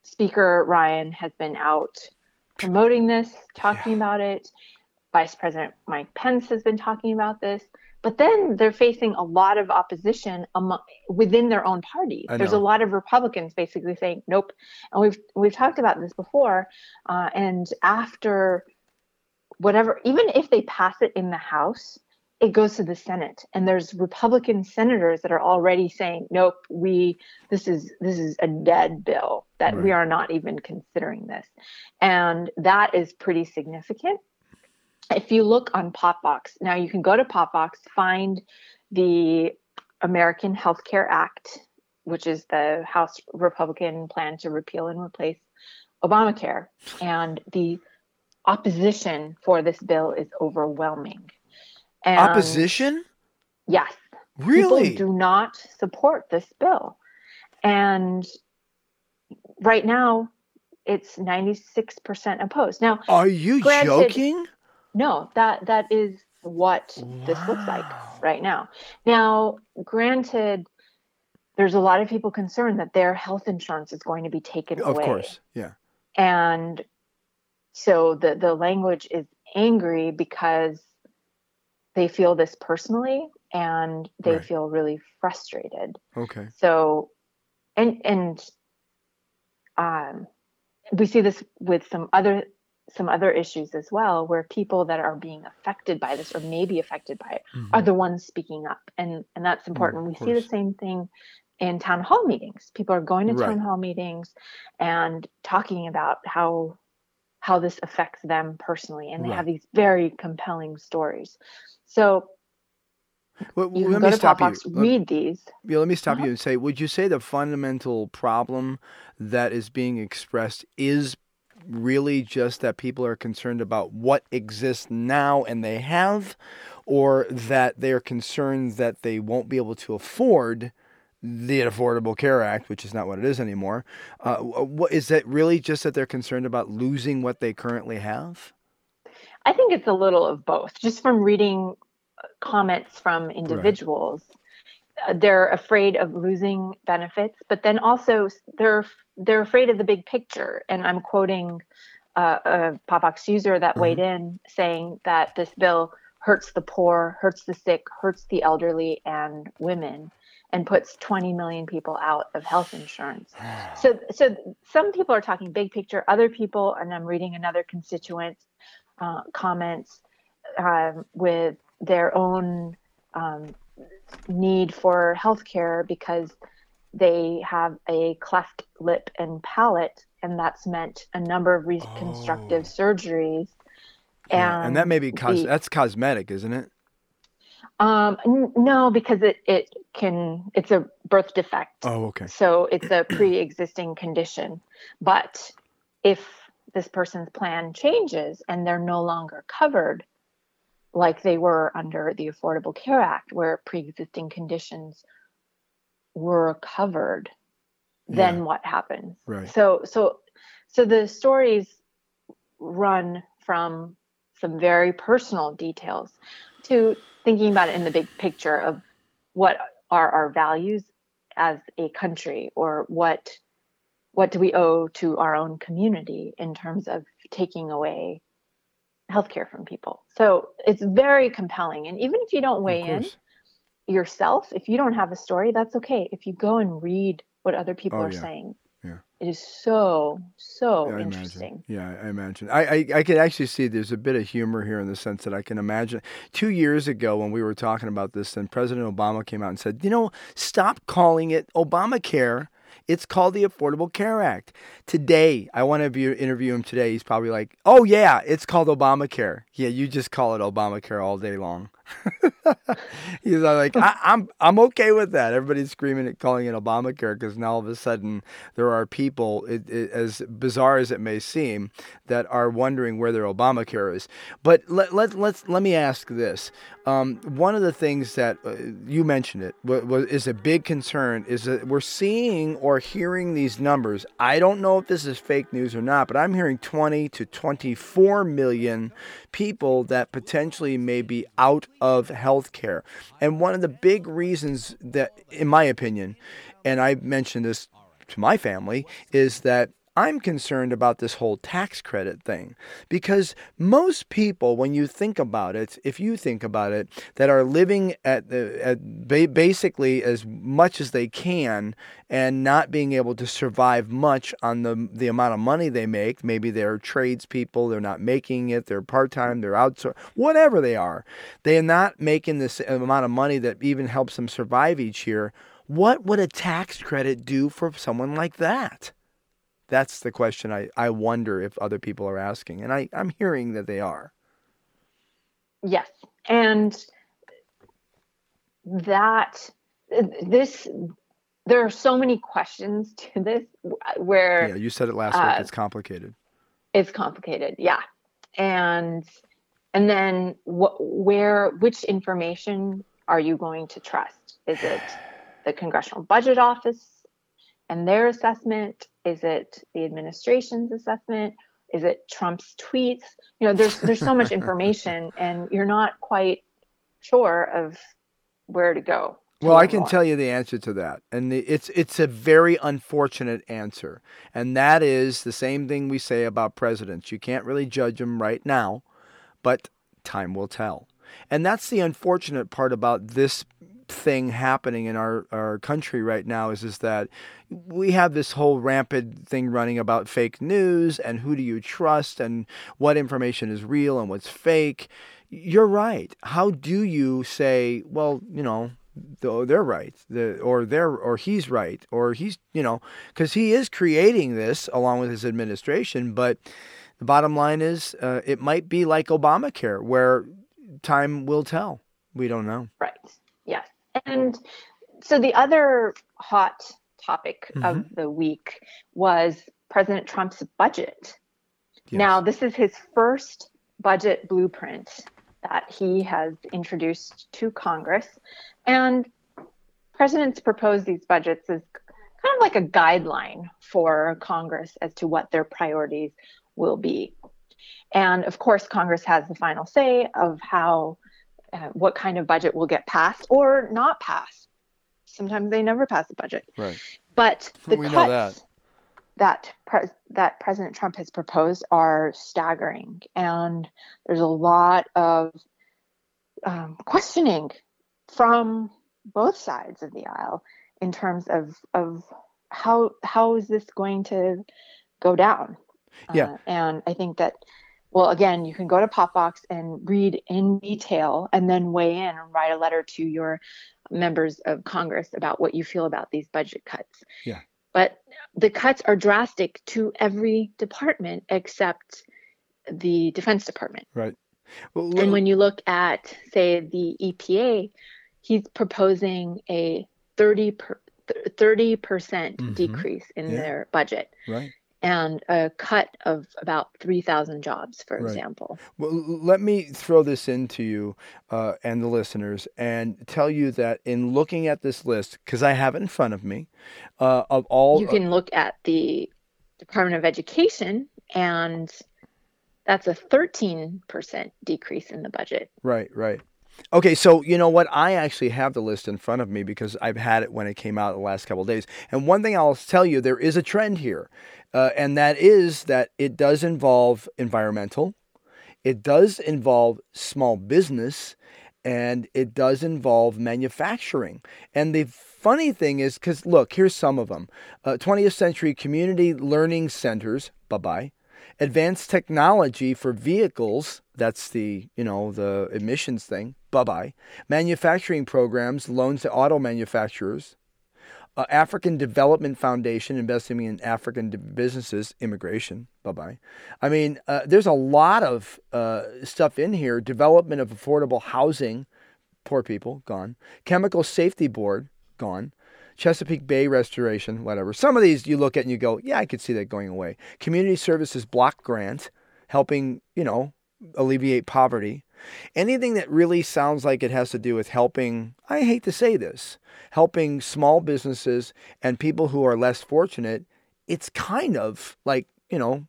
Speaker Ryan has been out promoting this, talking about it. Vice President Mike Pence has been talking about this, but then they're facing a lot of opposition among, within their own party. There's a lot of Republicans basically saying nope, and we've we've talked about this before. Uh, and after whatever, even if they pass it in the House, it goes to the Senate, and there's Republican senators that are already saying nope, we this is this is a dead bill that we are not even considering this, and that is pretty significant. If you look on PopVox, now you can go to PopVox, find the American Health Care Act, which is the House Republican plan to repeal and replace Obamacare. And the opposition for this bill is overwhelming. And Opposition? Yes. Really? People do not support this bill. And right now, it's 96% opposed. Now, Are you granted- joking? no, that that is what this looks like right now. Now, granted, there's a lot of people concerned that their health insurance is going to be taken Of away. course. Yeah. And so the the language is angry because they feel this personally and they Right. feel really frustrated. Okay. So, and and um, we see this with some other some other issues as well, where people that are being affected by this or may be affected by it are Mhm. the ones speaking up, and and that's important. we of see the same thing in town hall meetings. People are going to town hall meetings and talking about how how this affects them personally, and they have these very compelling stories. So Well, you let me stop you. PopVox, Let- read these. Yeah, let me stop Uh-huh. you and say, would you say the fundamental problem that is being expressed is really just that people are concerned about what exists now and they have, or that they're concerned that they won't be able to afford the Affordable Care Act, which is not what it is anymore. Uh, what is that really just that they're concerned about losing what they currently have? I think it's a little of both. Just from reading uh, comments from individuals, right. uh, they're afraid of losing benefits, but then also they're they're afraid of the big picture. And I'm quoting uh, a PopVox user that mm-hmm. weighed in saying that this bill hurts the poor, hurts the sick, hurts the elderly and women and puts 20 million people out of health insurance. So, so some people are talking big picture. Other people, and I'm reading another constituent uh, comments um, with their own um, need for healthcare because they have a cleft lip and palate, and that's meant a number of reconstructive oh. surgeries. Yeah, and, and, that may be cos- the, that's cosmetic, isn't it? Um, n- no, because it it can it's a birth defect. Oh, okay. So it's a pre-existing condition. But if this person's plan changes and they're no longer covered like they were under the Affordable Care Act where pre-existing conditions were covered, then yeah. what happens? Right. So so so the stories run from some very personal details to thinking about it in the big picture of what are our values as a country or what what do we owe to our own community in terms of taking away healthcare from people so it's very compelling and even if you don't weigh in yourself if you don't have a story that's okay if you go and read what other people oh, are yeah. saying. It is so so yeah, interesting. Yeah, I imagine. I, I I can actually see there's a bit of humor here in the sense that I can imagine two years ago when we were talking about this, and President Obama came out and said, you know, stop calling it Obamacare. It's called the Affordable Care Act. Today, I want to interview him today. He's probably like, "Oh yeah, it's called Obamacare." Yeah, you just call it Obamacare all day long. He's like, I, am I'm, I'm okay with that. Everybody's screaming at calling it Obamacare because now all of a sudden there are people, it, it, as bizarre as it may seem, that are wondering where their Obamacare is. But let let let's let me ask this: um, one of the things that uh, you mentioned it w- w- is a big concern is that we're seeing or hearing these numbers. I don't know if this is fake news or not, but I'm hearing 20 to 24 million people that potentially may be out of healthcare. And one of the big reasons that, in my opinion, and I mentioned this to my family, is that I'm concerned about this whole tax credit thing because most people, when you think about it, if you think about it, that are living at, the, at basically as much as they can and not being able to survive much on the the amount of money they make. Maybe they're tradespeople, they're not making it, they're part time, they're outsourced, whatever they are. They are not making this amount of money that even helps them survive each year. What would a tax credit do for someone like that? That's the question I, I wonder if other people are asking. And I, I'm hearing that they are. Yes. And that this there are so many questions to this where yeah you said it last uh, week it's complicated it's complicated yeah and and then what where which information are you going to trust is it the congressional budget office and their assessment? Is it the administration's assessment? Is it Trump's tweets? You know, there's there's so much information, and you're not quite sure of where to go. well, I can tell you the answer to that, and the, it's it's a very unfortunate answer, and that is the same thing we say about presidents. You can't really judge them right now, but time will tell. And that's the unfortunate part about this thing happening in our, our country right now is, is that we have this whole rampant thing running about fake news and who do you trust and what information is real and what's fake. You're right. How do you say, well, you know, they're right, or they're, or he's right, or he's, you know, because he is creating this along with his administration. But the bottom line is, uh, it might be like Obamacare, where time will tell. We don't know. Right. Yes. And so the other hot topic mm-hmm. of the week was President Trump's budget. Now, this is his first budget blueprint that he has introduced to Congress. And presidents propose these budgets as kind of like a guideline for Congress as to what their priorities will be. And of course, Congress has the final say of how, uh, what kind of budget will get passed or not passed. Sometimes they never pass the budget. Right. But the We know cuts that. that that President Trump has proposed are staggering, and there's a lot of um, questioning from both sides of the aisle in terms of of how how is this going to go down? Yeah. Uh, and I think that well, again, you can go to Popbox and read in detail, and then weigh in and write a letter to your members of Congress about what you feel about these budget cuts Yeah. but the cuts are drastic to every department except the defense department Right. Well, and when you look at say the epa he's proposing a 30 per, 30% Mhm. decrease in Yeah. their budget right. And a cut of about 3000 jobs for Right. example Well, let me throw this into you uh, and the listeners and tell you that in looking at this list, because I have it in front of me, uh, of all. you can look at the department of education and that's a 13% decrease in the budget Right, right. Okay, so you know what? I actually have the list in front of me because I've had it when it came out the last couple days. And one thing I'll tell you, there is a trend here, uh, and that is that it does involve environmental, it does involve small business, and it does involve manufacturing. And the funny thing is, because look, here's some of them: uh, 20th century community learning centers. Bye bye advanced technology for vehicles that's the you know the emissions thing bye bye manufacturing programs loans to auto manufacturers uh, african development foundation investing in african d- businesses immigration bye bye i mean uh, there's a lot of uh, stuff in here development of affordable housing poor people gone chemical safety board gone Chesapeake Bay Restoration, whatever. Some of these you look at and you go, yeah, I could see that going away. Community Services Block Grant, helping, you know, alleviate poverty. Anything that really sounds like it has to do with helping, I hate to say this, helping small businesses and people who are less fortunate, it's kind of like, you know,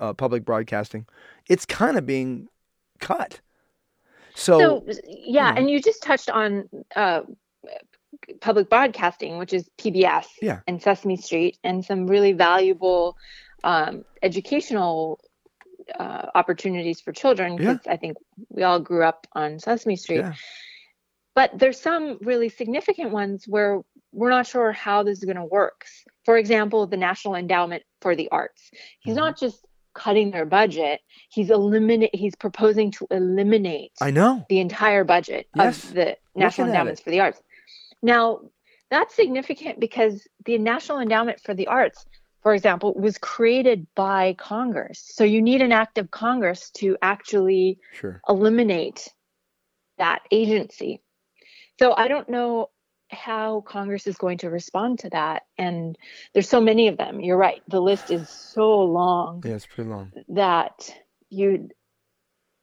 uh, public broadcasting, it's kind of being cut. So, so yeah you know. and you just touched on uh, public broadcasting which is pbs Yeah. and sesame street and some really valuable um, educational uh, opportunities for children Yeah. because i think we all grew up on sesame street Yeah. but there's some really significant ones where we're not sure how this is going to work for example the national endowment for the arts he's Mm-hmm. not just cutting their budget he's eliminate he's proposing to eliminate I know. the entire budget Yes. of the National Endowments for the Arts. Now, that's significant because the National Endowment for the Arts, for example, was created by Congress. So you need an act of Congress to actually Sure. eliminate that agency. So I don't know how Congress is going to respond to that. And there's so many of them. You're right. The list is so long Yeah, it's pretty long. that you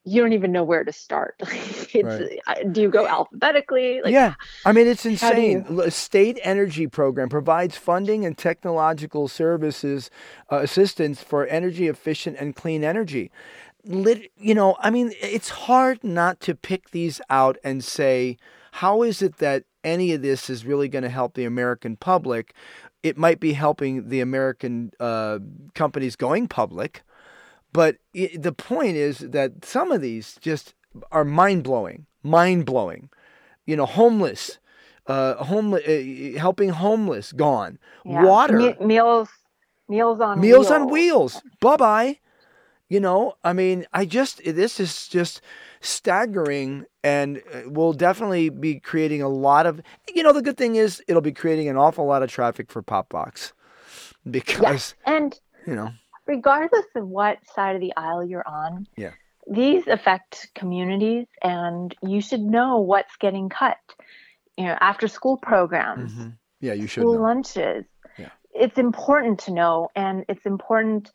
you don't even know where to start. it's, uh, Do you go alphabetically? Like, yeah, I mean it's insane. L- State Energy Program provides funding and technological services uh, assistance for energy efficient and clean energy. Lit, you know, I mean, it's hard not to pick these out and say, how is it that any of this is really going to help the American public? It might be helping the American uh, companies going public, but i the point is that some of these just are mind blowing, mind blowing. You know, homeless, uh, homeless, uh, helping homeless, gone. yeah. Water, Me- meals, meals on Meals wheels. on Wheels. Bye bye. You know, I mean, I just this is just staggering, and uh, will definitely be creating a lot of. You know, the good thing is it'll be creating an awful lot of traffic for PopVox because And you know, regardless of what side of the aisle you're on, yeah, these affect communities, and you should know what's getting cut. You know, after school programs, Mhm. yeah, you should school know. lunches. Yeah. It's important to know, and it's important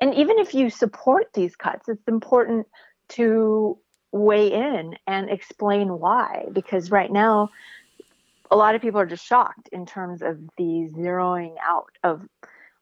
and even if you support these cuts, it's important to weigh in and explain why. Because right now, a lot of people are just shocked in terms of the zeroing out of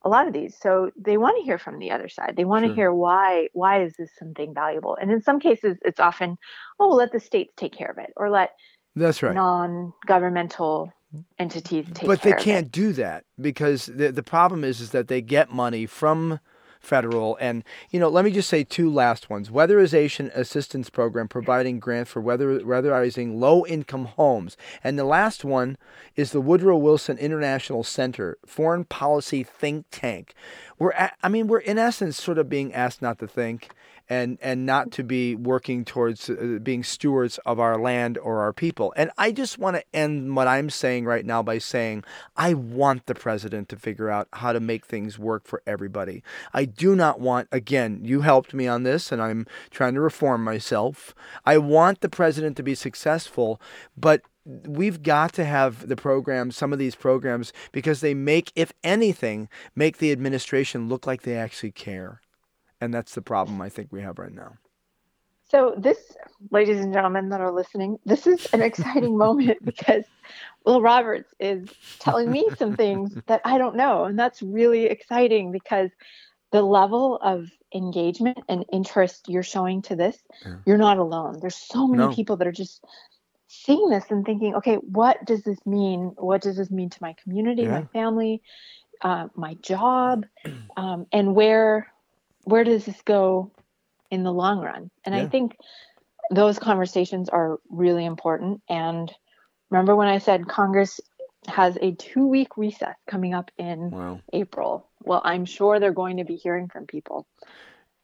a lot of these. So they want to hear from the other side. They want sure. to hear why why is this something valuable? And in some cases it's often oh let the states take care of it or let that's right. non-governmental entities take but they can't do that because the, the problem is is that they get money from federal. And, you know, let me just say two last ones. Weatherization Assistance Program providing grants for weather, weatherizing low income homes. And the last one is the Woodrow Wilson International Center, foreign policy think tank. We're, at, I mean, we're in essence sort of being asked not to think and and not to be working towards uh, being stewards of our land or our people. And I just want to end what I'm saying right now by saying I want the president to figure out how to make things work for everybody. I do not want again, you helped me on this and I'm trying to reform myself. I want the president to be successful, but we've got to have the programs, some of these programs, because they make, if anything, make the administration look like they actually care. And that's the problem I think we have right now. So, this, ladies and gentlemen that are listening, this is an exciting moment because Will Roberts is telling me some things that I don't know. And that's really exciting because the level of engagement and interest you're showing to this, yeah. you're not alone. There's so many no. people that are just seeing this and thinking, okay, what does this mean? What does this mean to my community, yeah. my family, uh, my job, um, and where where does this go in the long run? And yeah. I think those conversations are really important. And remember when I said Congress has a two week recess coming up in wow. April? Well, I'm sure they're going to be hearing from people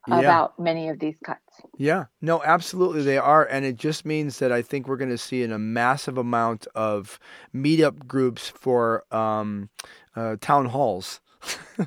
yeah. about many of these cuts. Yeah, no, absolutely they are. And it just means that I think we're going to see in a massive amount of meetup groups for um, uh, town halls yeah.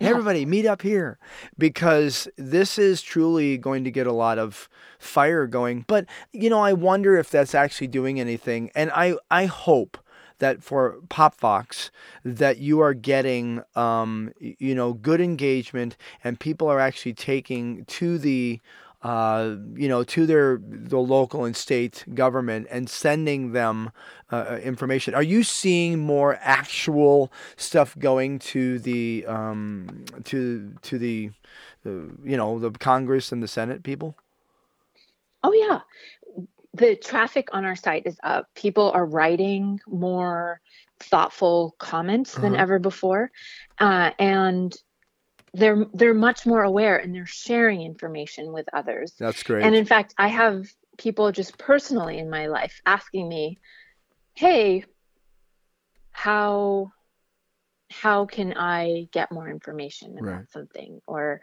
Everybody meet up here because this is truly going to get a lot of fire going. But, you know, I wonder if that's actually doing anything. And I, I hope that for Pop Vox that you are getting um, you know good engagement and people are actually taking to the uh, you know, to their the local and state government and sending them uh, uh, information. Are you seeing more actual stuff going to the um, to to the you know the Congress and the Senate people? Oh yeah, the traffic on our site is up. People are writing more thoughtful comments than uh-huh. ever before, uh, and they're they're much more aware and they're sharing information with others. That's great. And in fact, I have people just personally in my life asking me, "Hey, how how can I get more information about right. something?" Or,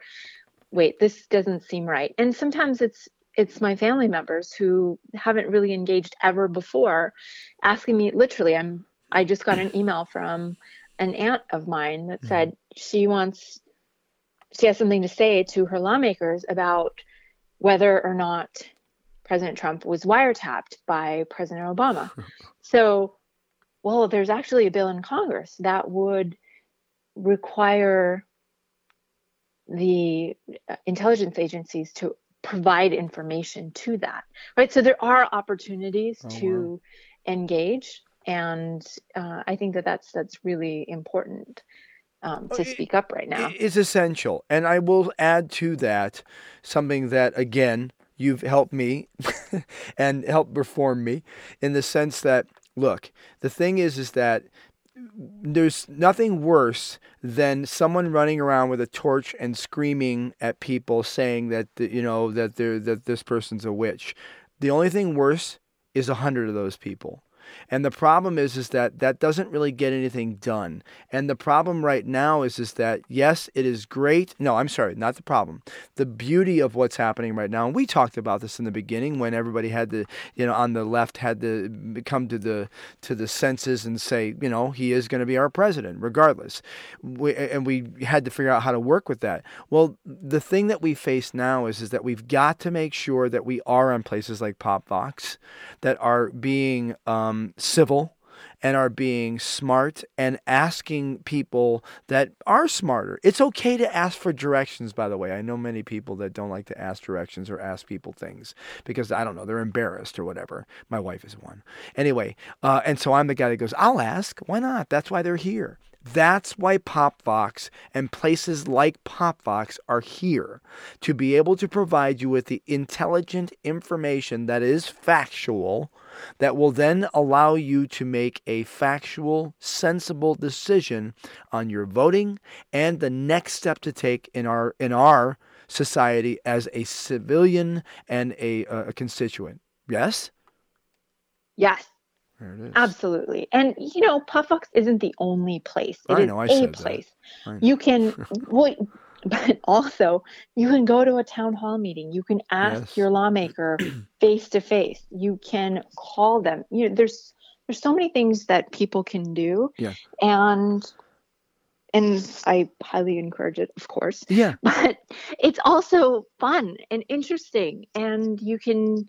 "Wait, this doesn't seem right." And sometimes it's it's my family members who haven't really engaged ever before asking me literally i'm i just got an email from an aunt of mine that mm-hmm. said she wants she has something to say to her lawmakers about whether or not President Trump was wiretapped by President Obama. so, well, there's actually a bill in Congress that would require the intelligence agencies to provide information to that right so there are opportunities oh, to wow. engage and uh, i think that that's that's really important um, oh, to speak up right now. It's essential. And I will add to that something that, again, you've helped me and helped reform me in the sense that, look, the thing is, is that there's nothing worse than someone running around with a torch and screaming at people saying that you know that they're that this person's a witch. The only thing worse is a hundred of those people. And the problem is is that that doesn't really get anything done. And the problem right now is is that yes, it is great. No, I'm sorry, not the problem. The beauty of what's happening right now. And we talked about this in the beginning when everybody had to, you know, on the left had to come to the to the senses and say, you know, he is going to be our president regardless. We, and we had to figure out how to work with that. Well, the thing that we face now is is that we've got to make sure that we are on places like Pop Vox that are being um, civil and are being smart and asking people that are smarter. It's okay to ask for directions, by the way. I know many people that don't like to ask directions or ask people things because I don't know, they're embarrassed or whatever. My wife is one. Anyway, uh, and so I'm the guy that goes, I'll ask. Why not? That's why they're here. That's why PopVox and places like PopVox are here to be able to provide you with the intelligent information that is factual that will then allow you to make a factual, sensible decision on your voting and the next step to take in our in our society as a civilian and a, a constituent. Yes? Yes. There it is. Absolutely. And you know, PopVox isn't the only place. It I is know, I a place. You can well, but also you can go to a town hall meeting. You can ask Yes. your lawmaker face to face. You can call them. You know, there's there's so many things that people can do. Yeah. And and I highly encourage it, of course. Yeah. But it's also fun and interesting and you can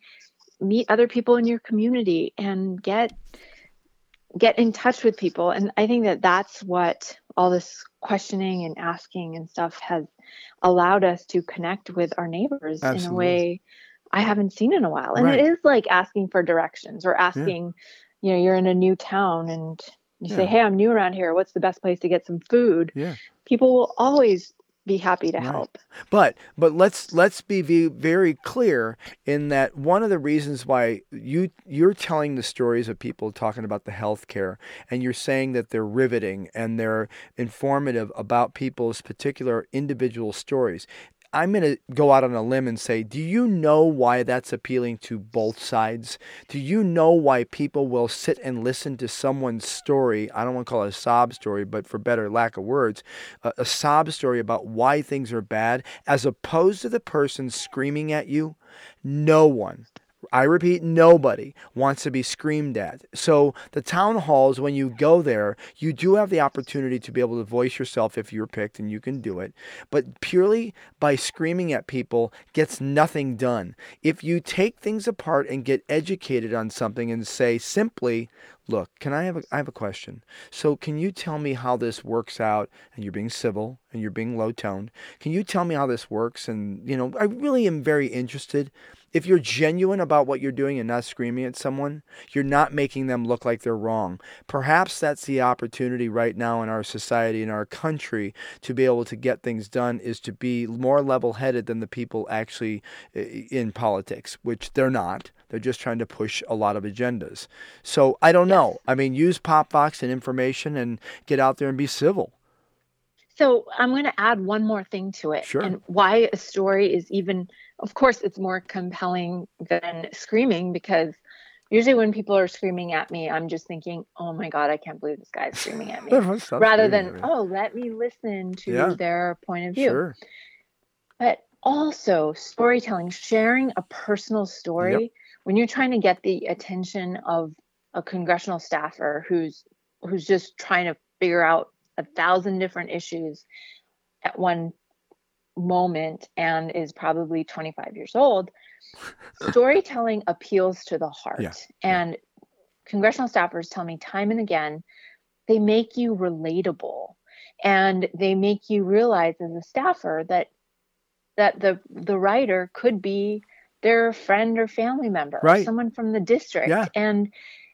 meet other people in your community and get get in touch with people and i think that that's what all this questioning and asking and stuff has allowed us to connect with our neighbors in a way i haven't seen in a while. And Right. it is like asking for directions or asking you know you're in a new town and you say hey i'm new around here. What's the best place to get some food? Yeah. people will always be happy to Right. help But but let's let's be very clear in that one of the reasons why you you're telling the stories of people talking about the health care and you're saying that they're riveting and they're informative about people's particular individual stories. I'm going to go out on a limb and say, do you know why that's appealing to both sides? Do you know why people will sit and listen to someone's story? I don't want to call it a sob story, but for better lack of words, a, a sob story about why things are bad, as opposed to the person screaming at you? No one. I repeat, nobody wants to be screamed at. So, the town halls, when you go there, you do have the opportunity to be able to voice yourself if you're picked, and you can do it. But purely by screaming at people gets nothing done. If you take things apart and get educated on something and say simply, Look, can I have a, I have a question. So, can you tell me how this works out? And you're being civil and you're being low toned. Can you tell me how this works? And, you know, I really am very interested. If you're genuine about what you're doing and not screaming at someone, you're not making them look like they're wrong. Perhaps that's the opportunity right now in our society, in our country, to be able to get things done is to be more level headed than the people actually uh, in politics, which they're not. They're just trying to push a lot of agendas. So I don't know. I mean, use pop PopVox and information and get out there and be civil. So I'm going to add one more thing to it, Sure. and why a story is even, of course, it's more compelling than screaming because usually when people are screaming at me, I'm just thinking, "Oh my god, I can't believe this guy's screaming at me," rather than, me. "Oh, let me listen to Yeah. their point of view." Sure. But also storytelling, sharing a personal story when you're trying to get the attention of a congressional staffer who's who's just trying to figure out a thousand different issues at one moment and is probably 25 years old storytelling appeals to the heart Yeah. and congressional staffers tell me time and again they make you relatable and they make you realize as a staffer that that the the writer could be their friend or family member or Right. someone from the district Yeah. and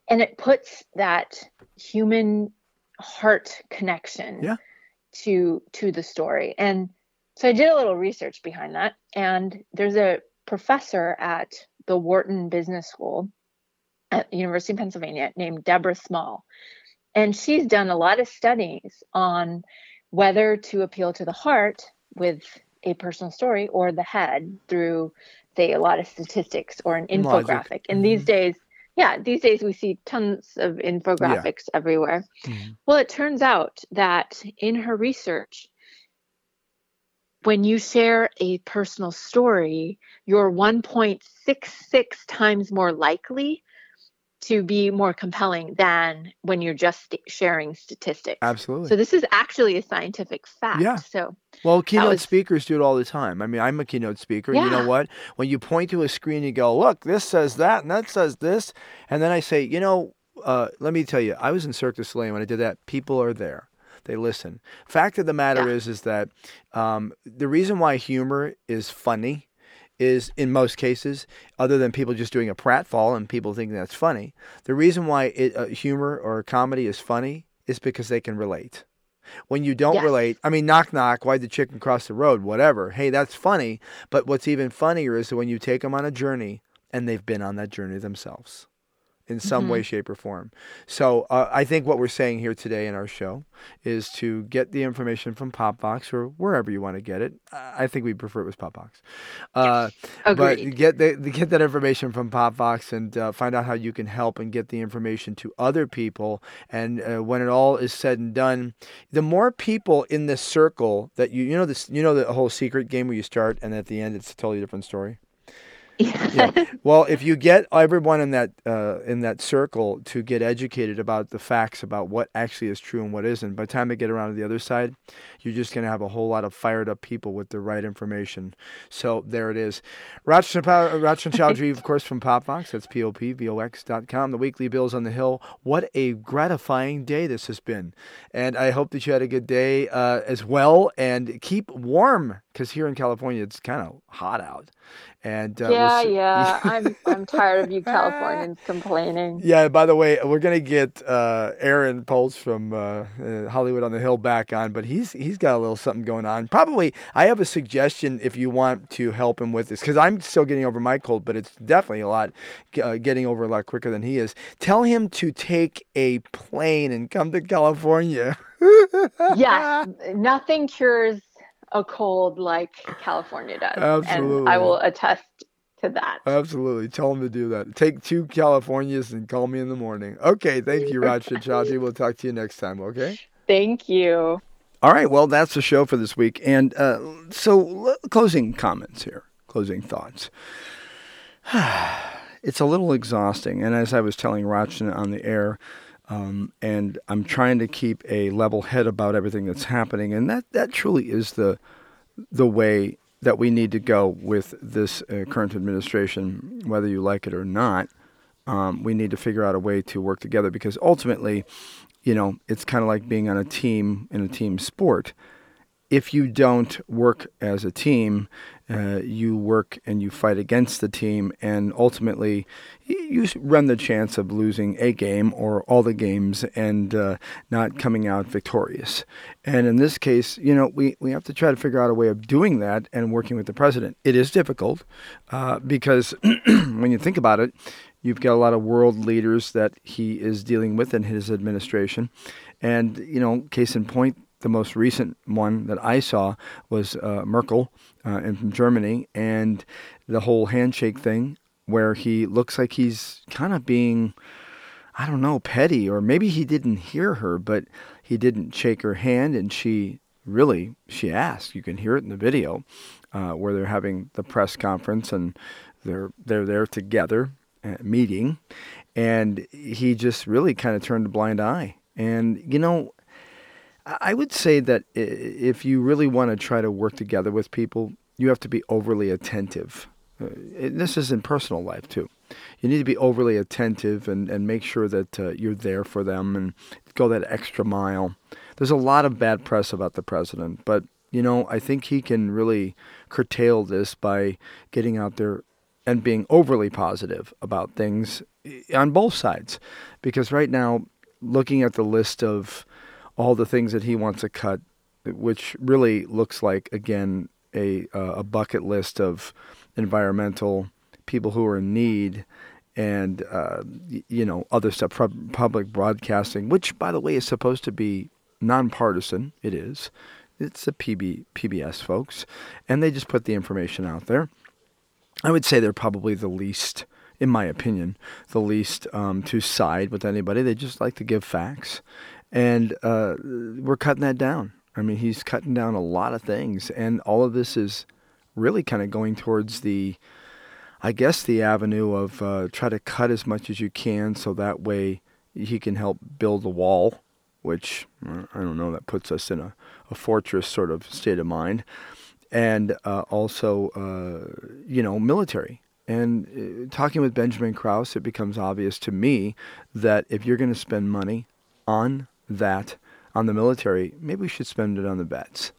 and it puts that human heart connection Yeah. to to the story and so i did a little research behind that and there's a professor at the wharton business school at the university of pennsylvania named deborah small and she's done a lot of studies on whether to appeal to the heart with a personal story or the head through say a lot of statistics or an Logic. infographic and these days yeah these days we see tons of infographics everywhere Mhm. well it turns out that in her research when you share a personal story you're 1.66 times more likely to be more compelling than when you're just st- sharing statistics Absolutely. so this is actually a scientific fact Yeah. so Well, keynote was- speakers do it all the time. I mean, I'm a keynote speaker. and You know what? When you point to a screen, you go, "Look, this says that, and that says this," and then I say, "You know, uh, let me tell you, I was in Cirque du Soleil when I did that. People are there. They listen. Fact of the matter is, is that um, the reason why humor is funny is in most cases, other than people just doing a pratfall and people thinking that's funny, the reason why it, uh, humor or comedy is funny is because they can relate. When you don't Yes. relate, I mean, knock knock, why'd the chicken cross the road? Whatever. Hey, that's funny. But what's even funnier is that when you take them on a journey and they've been on that journey themselves in some way, Mhm. shape, or form. So uh, I think what we're saying here today in our show is to get the information from PopVox or wherever you want to get it. I I think we prefer it was PopVox. Uh, but get the, get that information from PopVox and uh, find out how you can help and get the information to other people. And uh, when it all is said and done, the more people in this circle that you you know this you know the whole secret game where you start and at the end it's a totally different story. Yeah. Well, if you get everyone in that uh, in that circle to get educated about the facts about what actually is true and what isn't, by the time they get around to the other side, you're just going to have a whole lot of fired up people with the right information. So there it is. Rachna Choudhry, of course, from PopVox. That's P-O-P-V-O-X dot com. The weekly bills on the hill. What a gratifying day this has been. And I hope that you had a good day uh, as well. And keep warm because here in California, it's kind of hot out. And uh, we'll yeah, yeah. I'm I'm tired of you Californians complaining. Yeah, by the way, we're gonna get uh, Aaron Pulse from uh, uh, Hollywood on the Hill back on, but he's he's got a little something going on. Probably, I have a suggestion if you want to help him with this, because I'm still getting over my cold, but it's definitely a lot uh, getting over a lot quicker than he is. Tell him to take a plane and come to California. yeah, nothing cures a cold like California does, and I will attest to that. Absolutely. Tell them to do that. Take two Californias and call me in the morning. Okay, thank you, Raj Choudhry. We'll talk to you next time, okay? Thank you. All right, well, that's the show for this week. And uh, so, l- closing comments here, closing thoughts. it's a little exhausting. And as I was telling Rachna on the air, um, and I'm trying to keep a level head about everything that's happening. And that, that truly is the, the way that we need to go with this uh, current administration, whether you like it or not. Um, we need to figure out a way to work together because ultimately, you know, it's kind of like being on a team in a team sport. If you don't work as a team, uh, you work and you fight against the team, and ultimately, you run the chance of losing a game or all the games and uh, not coming out victorious. And in this case, you know, we, we have to try to figure out a way of doing that and working with the president. It is difficult uh, because when you think about it, You've got a lot of world leaders that he is dealing with in his administration. And, you know, case in point, the most recent one that I saw was uh, Merkel uh, in from Germany and the whole handshake thing where he looks like he's kind of being, I don't know, petty, or maybe he didn't hear her, but he didn't shake her hand and she really, she asked. You can hear it in the video uh, where they're having the press conference and they're, they're there together uh, meeting, and he just really kind of turned a blind eye. And you know, I would say that if you really want to try to work together with people, you have to be overly attentive. Uh, and this is in personal life too. You need to be overly attentive and, and make sure that uh, you're there for them and go that extra mile. There's a lot of bad press about the president, but you know, I think he can really curtail this by getting out there and being overly positive about things on both sides. Because right now, looking at the list of all the things that he wants to cut, which really looks like again a uh, a bucket list of environmental people who are in need and uh, you know other stuff, pub- public broadcasting, which by the way is supposed to be nonpartisan. It is. It's the PB, PBS folks, and they just put the information out there. I would say they're probably the least, in my opinion, the least um, to side with anybody. They just like to give facts, and uh, we're cutting that down. I mean, he's cutting down a lot of things, and all of this is really kind of going towards the, I guess, the avenue of uh, try to cut as much as you can, so that way he can help build a wall, which I don't know that puts us in a, a fortress sort of state of mind and uh, also, uh, you know, military. And uh, talking with Benjamin Krause, it becomes obvious to me that if you're going to spend money on that, on the military, maybe we should spend it on the vets.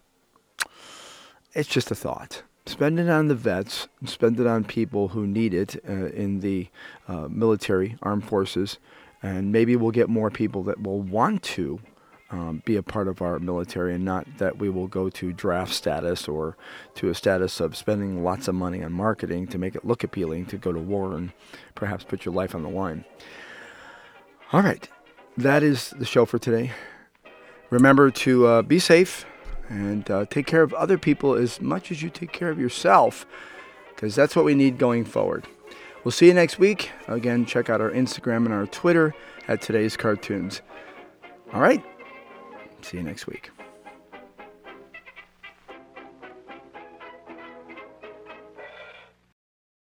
It's just a thought. Spend it on the vets, spend it on people who need it uh, in the uh, military, armed forces, and maybe we'll get more people that will want to um, be a part of our military and not that we will go to draft status or to a status of spending lots of money on marketing to make it look appealing to go to war and perhaps put your life on the line. All right, that is the show for today. Remember to uh, be safe and uh, take care of other people as much as you take care of yourself because that's what we need going forward. We'll see you next week. Again, check out our Instagram and our Twitter at today's cartoons. All right. See you next week.